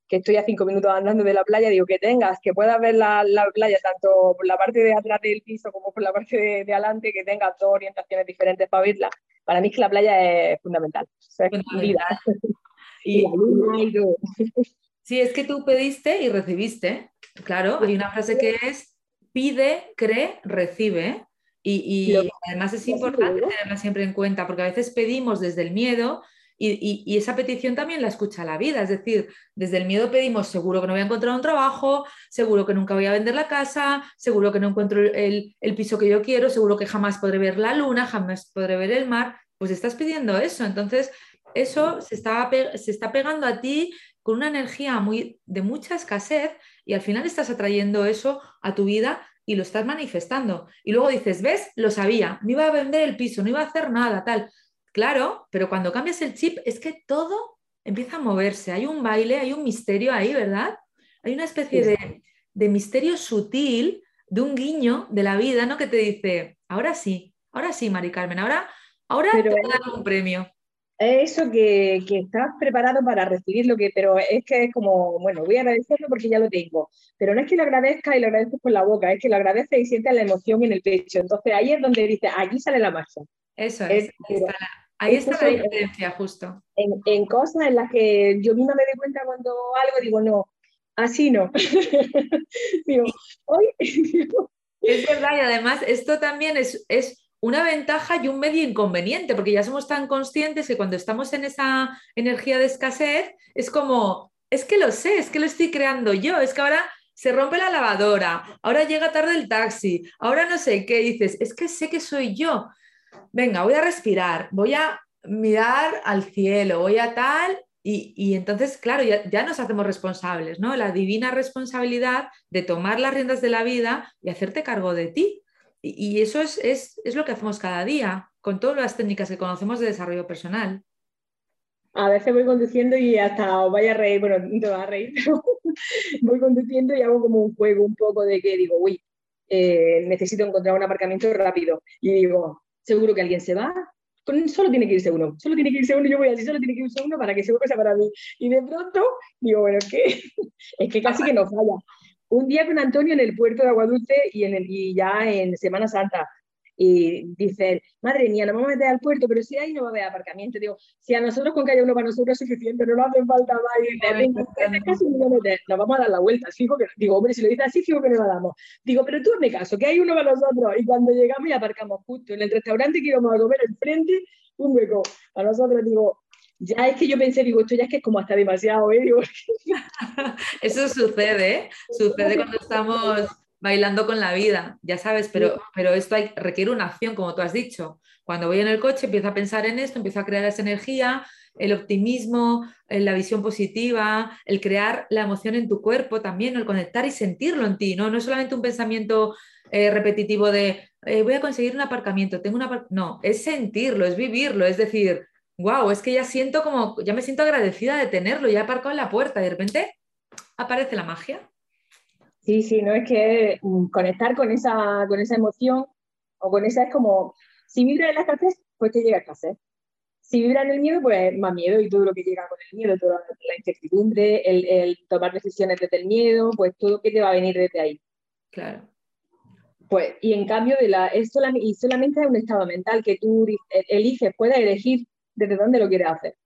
que estoy a cinco minutos andando de la playa, digo, que tengas, que puedas ver la, playa tanto por la parte de atrás del piso como por la parte de, adelante, que tengas dos orientaciones diferentes para verla. Para mí es que la playa es fundamental. O vida. (laughs) Y, y, Sí, es que tú pediste y recibiste. Claro, hay una frase que es pide, cree, recibe. Y, además es importante tenerla siempre en cuenta, porque a veces pedimos desde el miedo y, esa petición también la escucha la vida. Es decir, desde el miedo pedimos seguro que no voy a encontrar un trabajo, seguro que nunca voy a vender la casa, seguro que no encuentro el, el piso que yo quiero, seguro que jamás podré ver la luna, jamás podré ver el mar. Pues estás pidiendo eso. Entonces, eso se está, se está pegando a ti con una energía muy, de mucha escasez y al final estás atrayendo eso a tu vida y lo estás manifestando. Y luego dices, ¿ves? Lo sabía, no iba a vender el piso, no iba a hacer nada, tal. Claro, pero cuando cambias el chip es que todo empieza a moverse. Hay un baile, hay un misterio ahí, ¿verdad? Hay una especie de, de misterio sutil, de un guiño de la vida, ¿no? Que te dice, ahora sí, ahora sí, Mari Carmen, ahora, ahora te voy a dar un premio eso que, que, estás preparado para recibir lo que, pero es que es como, bueno, voy a agradecerlo porque ya lo tengo, pero no es que lo agradezca y lo agradezco con la boca, es que lo agradece y siente la emoción en el pecho. Entonces ahí es donde dice, aquí sale la marcha. Eso es, ahí está la, diferencia justo. En, en, cosas en las que yo misma me doy cuenta cuando algo digo, no, así no. (laughs) digo, hoy... (laughs) es verdad y además esto también es, es una ventaja y un medio inconveniente, porque ya somos tan conscientes que cuando estamos en esa energía de escasez, es como, es que lo sé, es que lo estoy creando yo, es que ahora se rompe la lavadora, ahora llega tarde el taxi, ahora no sé qué dices, es que sé que soy yo. Venga, voy a respirar, voy a mirar al cielo, voy a tal, y, entonces, claro, ya, ya, nos hacemos responsables, ¿no? La divina responsabilidad de tomar las riendas de la vida y hacerte cargo de ti. Y, eso es, lo que hacemos cada día, con todas las técnicas que conocemos de desarrollo personal. A veces voy conduciendo y hasta vaya a reír, bueno, no te vas a reír, (laughs) pero voy conduciendo y hago como un juego un poco de que digo, uy, eh, necesito encontrar un aparcamiento rápido. Y digo, seguro que alguien se va, solo tiene que irse uno, solo tiene que irse uno, yo voy así, solo tiene que irse uno para que que sea para mí. Y de pronto digo, bueno, es que, (laughs) es que casi que no falla un día con Antonio en el puerto de Aguadulce y, en y ya en Semana Santa. Y dice, madre mía, nos vamos a meter al puerto, pero si ahí no va a haber aparcamiento. Digo, si a nosotros con que haya uno para nosotros es suficiente, no nos hace falta más. Y nos vamos a dar la vuelta. Fijo que, digo, hombre, si lo dice así, fijo que no la damos. Digo, pero tú me caso, que hay uno para nosotros. Y cuando llegamos y aparcamos justo en el restaurante que íbamos a comer enfrente, un hueco. A nosotros, digo, ya es que yo pensé, digo, esto ya es que es como hasta demasiado, ¿eh? (laughs) (laughs) Eso sucede, ¿eh? sucede cuando estamos bailando con la vida, ya sabes, pero, pero esto hay, requiere una acción, como tú has dicho. Cuando voy en el coche empiezo a pensar en esto, empiezo a crear esa energía, el optimismo, eh, la visión positiva, el crear la emoción en tu cuerpo también, el conectar y sentirlo en ti, ¿no? No es solamente un pensamiento eh, repetitivo de voy a conseguir un aparcamiento, tengo una... No, es sentirlo, es vivirlo, es decir, wow, es que ya siento como, ya me siento agradecida de tenerlo, ya he aparcado en la puerta y de repente aparece la magia. Sí, sí, no es que mm, conectar con esa, con esa emoción o con esa es como, si vibra en la escasez, pues te llega a escasez. Si vibra en el miedo, pues más miedo y todo lo que llega con el miedo, toda la incertidumbre, el, el tomar decisiones desde el miedo, pues todo lo que te va a venir desde ahí. Claro. Pues, y en cambio, de la, es solamente, y solamente es un estado mental que tú e, eliges, puedes elegir desde dónde lo quieres hacer.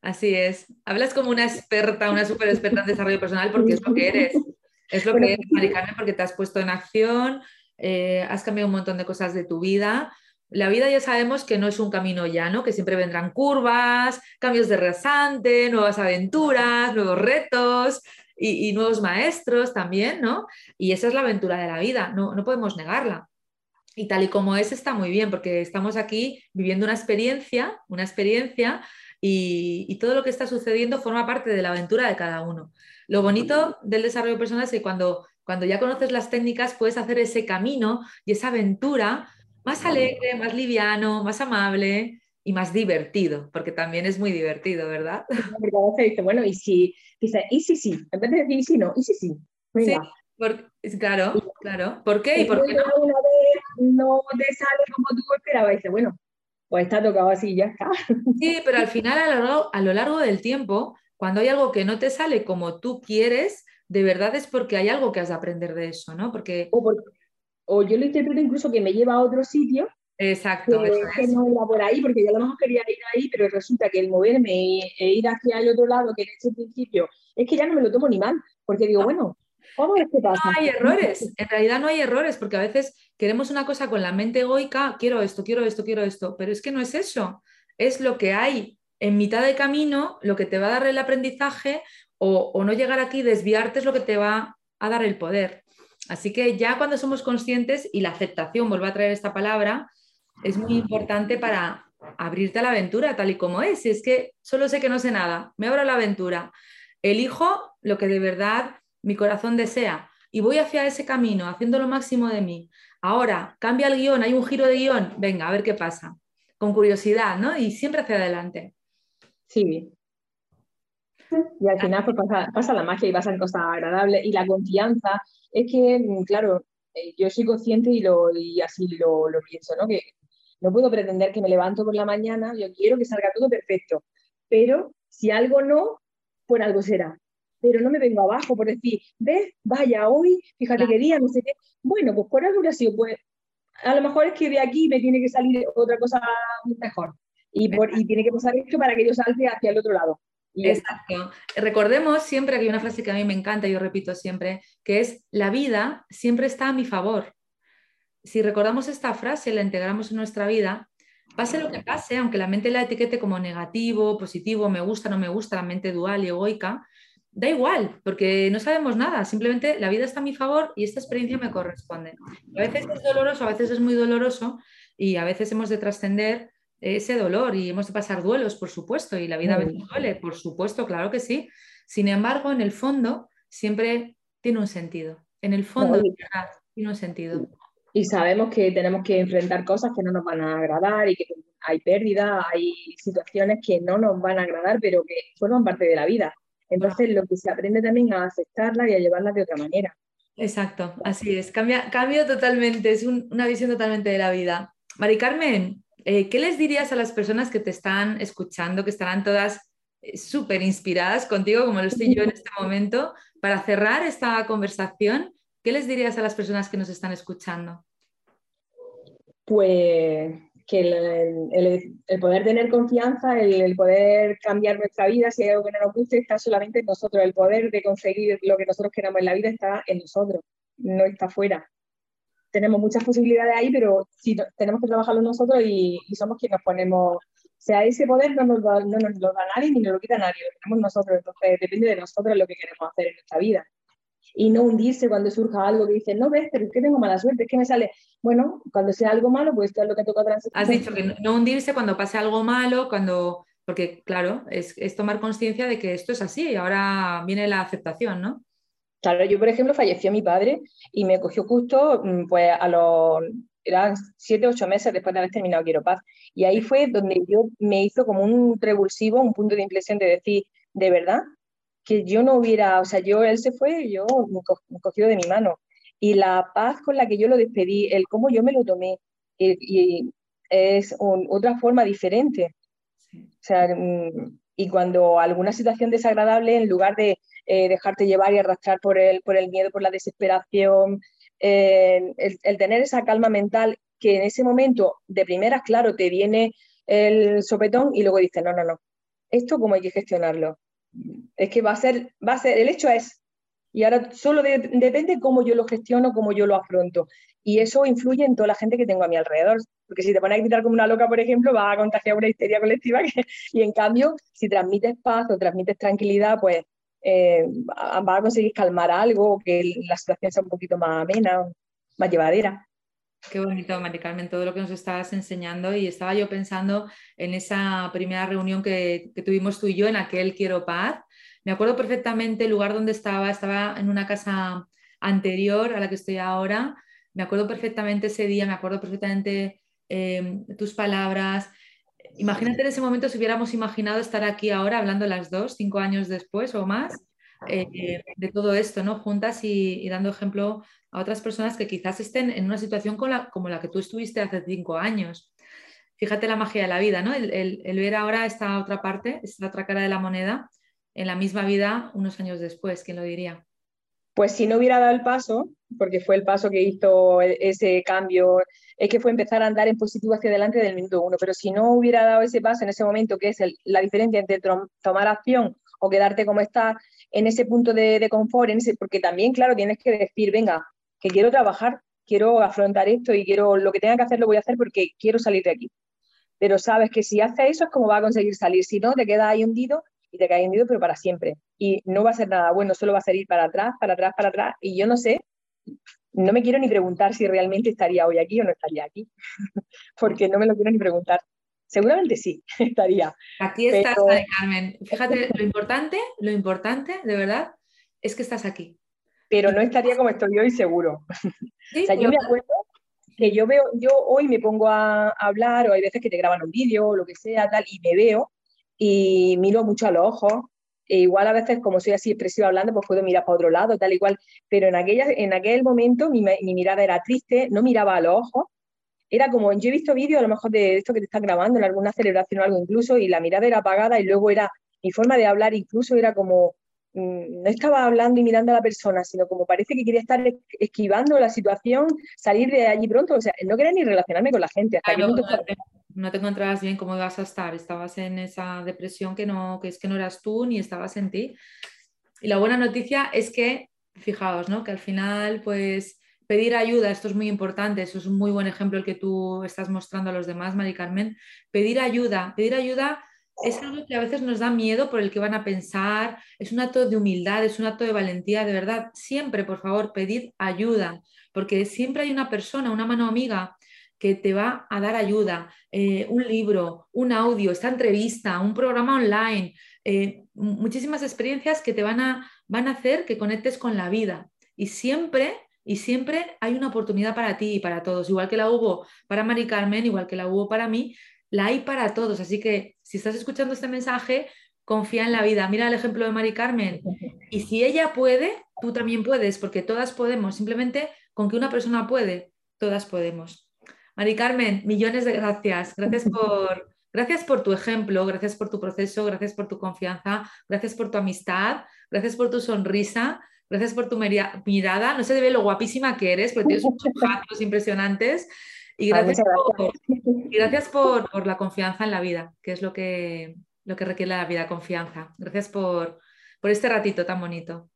Así es. Hablas como una experta, una súper experta en desarrollo personal porque es lo que eres. Es lo que eres, Mari porque te has puesto en acción, eh, has cambiado un montón de cosas de tu vida. La vida ya sabemos que no es un camino llano, que siempre vendrán curvas, cambios de rasante, nuevas aventuras, nuevos retos y, nuevos maestros también, ¿no? Y esa es la aventura de la vida, no, no podemos negarla. Y tal y como es, está muy bien, porque estamos aquí viviendo una experiencia, una experiencia y, todo lo que está sucediendo forma parte de la aventura de cada uno. Lo bonito del desarrollo personal es que cuando, cuando ya conoces las técnicas puedes hacer ese camino y esa aventura más alegre, más liviano, más amable y más divertido, porque también es muy divertido, ¿verdad? (laughs) Porque dice, bueno, y si, dice, y si sí, en vez de decir y si no, y si sí. Sí, claro, claro. ¿Por qué? ¿Y por qué no? Una vez no te sale como tú esperabas, dice, bueno, pues está tocado así, ya está. Sí, pero al final, a lo, largo, a lo largo del tiempo, cuando hay algo que no te sale como tú quieres, de verdad es porque hay algo que has de aprender de eso, ¿no? Porque... O, yo lo interpreto incluso que me lleva a otro sitio. Exacto. Que, no iba por ahí, porque yo a lo mejor quería ir ahí, pero resulta que el moverme e ir hacia el otro lado, que en ese principio, es que ya no me lo tomo ni mal, porque digo, bueno, ¿cómo es que pasa? No hay errores, en realidad no hay errores, porque a veces queremos una cosa con la mente egoica, quiero esto, quiero esto, quiero esto, pero es que no es eso, es lo que hay en mitad de camino, lo que te va a dar el aprendizaje o, no llegar aquí, desviarte es lo que te va a dar el poder. Así que ya cuando somos conscientes y la aceptación, vuelvo a traer esta palabra, es muy importante para abrirte a la aventura tal y como es. Si es que solo sé que no sé nada, me abro a la aventura, elijo lo que de verdad mi corazón desea y voy hacia ese camino, haciendo lo máximo de mí. Ahora, cambia el guion, hay un giro de guion, venga, a ver qué pasa. Con curiosidad, ¿no? Y siempre hacia adelante. Sí. Y al final pues, pasa, la magia y pasan cosas agradables. Y la confianza es que, mm, claro, eh, yo soy consciente y, lo, y así lo, lo pienso, ¿no? Que no puedo pretender que me levanto por la mañana, yo quiero que salga todo perfecto, pero si algo no, por algo será pero no me vengo abajo por decir, ves, vaya, hoy, fíjate qué día, no sé qué. Bueno, pues por algo así, pues a lo mejor es que de aquí me tiene que salir otra cosa mejor. Y, tiene que pasar esto para que yo salga hacia el otro lado. Exacto. Recordemos siempre que hay una frase que a mí me encanta, y yo repito siempre, que es la vida siempre está a mi favor. Si recordamos esta frase, la integramos en nuestra vida, pase lo que pase, aunque la mente la etiquete como negativo, positivo, me gusta, no me gusta, la mente dual y egoica, da igual, porque no sabemos nada, simplemente la vida está a mi favor y esta experiencia me corresponde. A veces es doloroso, a veces es muy doloroso y a veces hemos de trascender ese dolor y hemos de pasar duelos, por supuesto, y la vida a veces duele, por supuesto, claro que sí. Sin embargo, en el fondo siempre tiene un sentido. En el fondo tiene un sentido. Y sabemos que tenemos que enfrentar cosas que no nos van a agradar y que hay pérdidas, hay situaciones que no nos van a agradar, pero que forman parte de la vida. Entonces, lo que se aprende también a aceptarla y a llevarla de otra manera. Exacto, así es. Cambia, cambio totalmente, es una visión totalmente de la vida. Mari Carmen, eh, ¿qué les dirías a las personas que te están escuchando, que estarán todas eh, súper inspiradas contigo, como lo estoy yo en este momento, para cerrar esta conversación? ¿Qué les dirías a las personas que nos están escuchando? Pues que el, poder tener confianza, el, poder cambiar nuestra vida, si hay algo que no nos guste, está solamente en nosotros. El poder de conseguir lo que nosotros queramos en la vida está en nosotros, no está fuera. Tenemos muchas posibilidades ahí, pero si tenemos que trabajarlo nosotros y, somos quienes ponemos. O sea, ese poder no nos, no nos lo da nadie ni nos lo quita nadie, lo tenemos nosotros. Entonces, depende de nosotros lo que queremos hacer en nuestra vida y no hundirse cuando surja algo que dice, no ves, pero es que tengo mala suerte, es que me sale, bueno, cuando sea algo malo, pues esto es lo que toca transitar. Has dicho que no hundirse cuando pase algo malo, cuando, porque claro, es, es tomar conciencia de que esto es así y ahora viene la aceptación, ¿no? Claro, yo por ejemplo falleció mi padre y me cogió justo mm, pues a los eran siete, ocho meses después de haber terminado Quiero Paz. Y ahí fue donde yo me hizo como un revulsivo, un punto de inflexión de decir, de verdad, que yo no hubiera, o sea, yo, él se fue, yo me, cogido de mi mano. Y la paz con la que yo lo despedí, el cómo yo me lo tomé, y, es otra forma diferente. O sea, mm, y cuando alguna situación desagradable, en lugar de eh, dejarte llevar y arrastrar por el, por el miedo, por la desesperación, el, tener esa calma mental que en ese momento de primeras, claro, te viene el sopetón y luego dices, no, no, no, esto cómo hay que gestionarlo. Es que va a ser, va a ser, el hecho es, y ahora solo depende cómo yo lo gestiono, cómo yo lo afronto. Y eso influye en toda la gente que tengo a mi alrededor. Porque si te pones a gritar como una loca, por ejemplo, vas a contagiar una histeria colectiva. (laughs) y en cambio, si transmites paz o transmites tranquilidad, pues eh, vas a conseguir calmar algo, que la situación sea un poquito más amena, más llevadera. Qué bonito, Mari Carmen, todo lo que nos estabas enseñando. Y estaba yo pensando en esa primera reunión que, que tuvimos tú y yo, en aquel Quiero Paz. Me acuerdo perfectamente el lugar donde estaba. Estaba en una casa anterior a la que estoy ahora. Me acuerdo perfectamente ese día, me acuerdo perfectamente eh, tus palabras. Imagínate en ese momento si hubiéramos imaginado estar aquí ahora hablando las dos, cinco años después o más, eh, de todo esto, ¿no? Juntas y, dando ejemplo a otras personas que quizás estén en una situación como la, que tú estuviste hace cinco años. Fíjate la magia de la vida, ¿no? El, el, ver ahora esta otra parte, esta otra cara de la moneda, en la misma vida unos años después, ¿quién lo diría? Pues si no hubiera dado el paso, porque fue el paso que hizo e, ese cambio, es que fue empezar a andar en positivo hacia adelante del minuto uno, pero si no hubiera dado ese paso en ese momento, que es la diferencia entre tomar acción o quedarte como estás, en ese punto de, confort, en ese, porque también, claro, tienes que decir, venga, que quiero trabajar, quiero afrontar esto y quiero lo que tenga que hacer lo voy a hacer porque quiero salir de aquí. Pero sabes que si haces eso es como va a conseguir salir, si no, te quedas ahí hundido y te caes hundido, pero para siempre. Y no va a ser nada bueno, solo va a ser ir para atrás, para atrás, para atrás. Y yo no sé, no me quiero ni preguntar si realmente estaría hoy aquí o no estaría aquí, (laughs) porque no me lo quiero ni preguntar. Seguramente sí, (laughs) estaría. Aquí estás, Carmen. Fíjate, lo importante, lo importante, de verdad, es que estás aquí. Pero no estaría como estoy hoy, seguro. (laughs) o sea, yo me acuerdo que yo veo, yo hoy me pongo a hablar, o hay veces que te graban un vídeo o lo que sea, tal, y me veo y miro mucho a los ojos. E igual a veces, como soy así expresiva hablando, pues puedo mirar para otro lado, tal y cual. Pero en, aquella, en aquel momento mi, mi mirada era triste, no miraba a los ojos. Era como, yo he visto vídeos a lo mejor de esto que te están grabando en alguna celebración o algo incluso, y la mirada era apagada y luego era, mi forma de hablar incluso era como, mm, no estaba hablando y mirando a la persona, sino como parece que quería estar esquivando la situación, salir de allí pronto, o sea, no quería ni relacionarme con la gente. Hasta no te encontrabas bien cómo ibas a estar, estabas en esa depresión que, no, que es que no eras tú ni estabas en ti. Y la buena noticia es que, fijaos, ¿no? que al final, pues pedir ayuda, esto es muy importante, eso es un muy buen ejemplo el que tú estás mostrando a los demás, Mari Carmen. Pedir ayuda, pedir ayuda es algo que a veces nos da miedo por el que van a pensar, es un acto de humildad, es un acto de valentía, de verdad, siempre, por favor, pedir ayuda, porque siempre hay una persona, una mano amiga que te va a dar ayuda, eh, un libro, un audio, esta entrevista, un programa online, eh, muchísimas experiencias que te van a, van a hacer que conectes con la vida. Y siempre, y siempre hay una oportunidad para ti y para todos, igual que la hubo para Mari Carmen, igual que la hubo para mí, la hay para todos. Así que si estás escuchando este mensaje, confía en la vida. Mira el ejemplo de Mari Carmen. Y si ella puede, tú también puedes, porque todas podemos. Simplemente con que una persona puede, todas podemos. Mari Carmen, millones de gracias. Gracias (laughs) por, gracias por tu ejemplo, gracias por tu proceso, gracias por tu confianza, gracias por tu amistad, gracias por tu sonrisa, gracias por tu mirada. No se debe lo guapísima que eres, porque tienes muchos (laughs) ojos impresionantes. Y gracias, por, gracias por, la confianza en la vida, que es lo que, lo que requiere la vida, confianza. Gracias por, por este ratito tan bonito.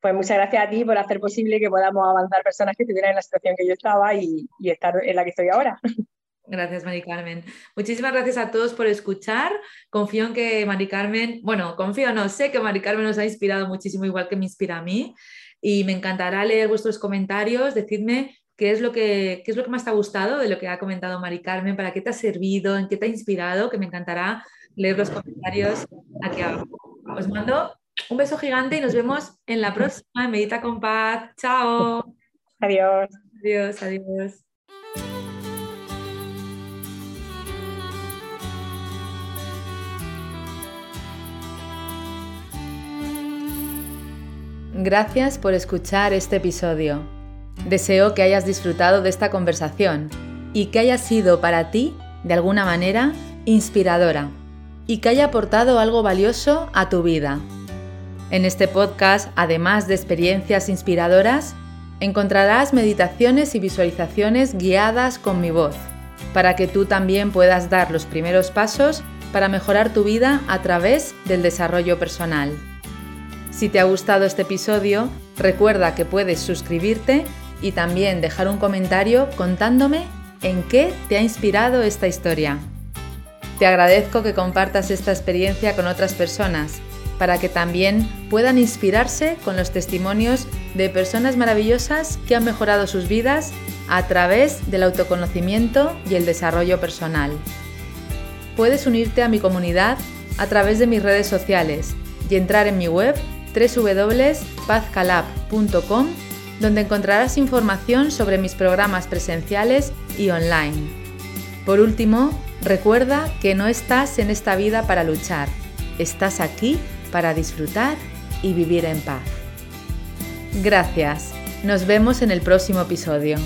Pues muchas gracias a ti por hacer posible que podamos avanzar personas que estuvieran en la situación que yo estaba y, estar en la que estoy ahora. (laughs) Gracias, Mari Carmen. Muchísimas gracias a todos por escuchar. Confío en que Mari Carmen, bueno, confío, no, sé que Mari Carmen nos ha inspirado muchísimo, igual que me inspira a mí. Y me encantará leer vuestros comentarios, decidme qué es lo que, qué es lo que más te ha gustado de lo que ha comentado Mari Carmen, para qué te ha servido, en qué te ha inspirado, que me encantará leer los comentarios aquí abajo. Os mando un beso gigante y nos vemos en la próxima. Medita con paz. Chao. Adiós. Adiós, adiós. Gracias por escuchar este episodio. Deseo que hayas disfrutado de esta conversación y que haya sido para ti, de alguna manera, inspiradora y que haya aportado algo valioso a tu vida. En este podcast, además de experiencias inspiradoras, encontrarás meditaciones y visualizaciones guiadas con mi voz, para que tú también puedas dar los primeros pasos para mejorar tu vida a través del desarrollo personal. Si te ha gustado este episodio, recuerda que puedes suscribirte y también dejar un comentario contándome en qué te ha inspirado esta historia. Te agradezco que compartas esta experiencia con otras personas para que también puedan inspirarse con los testimonios de personas maravillosas que han mejorado sus vidas a través del autoconocimiento y el desarrollo personal. Puedes unirte a mi comunidad a través de mis redes sociales y entrar en mi web www.pazcalab.com donde encontrarás información sobre mis programas presenciales y online. Por último, recuerda que no estás en esta vida para luchar, estás aquí para disfrutar y vivir en paz. Gracias, nos vemos en el próximo episodio.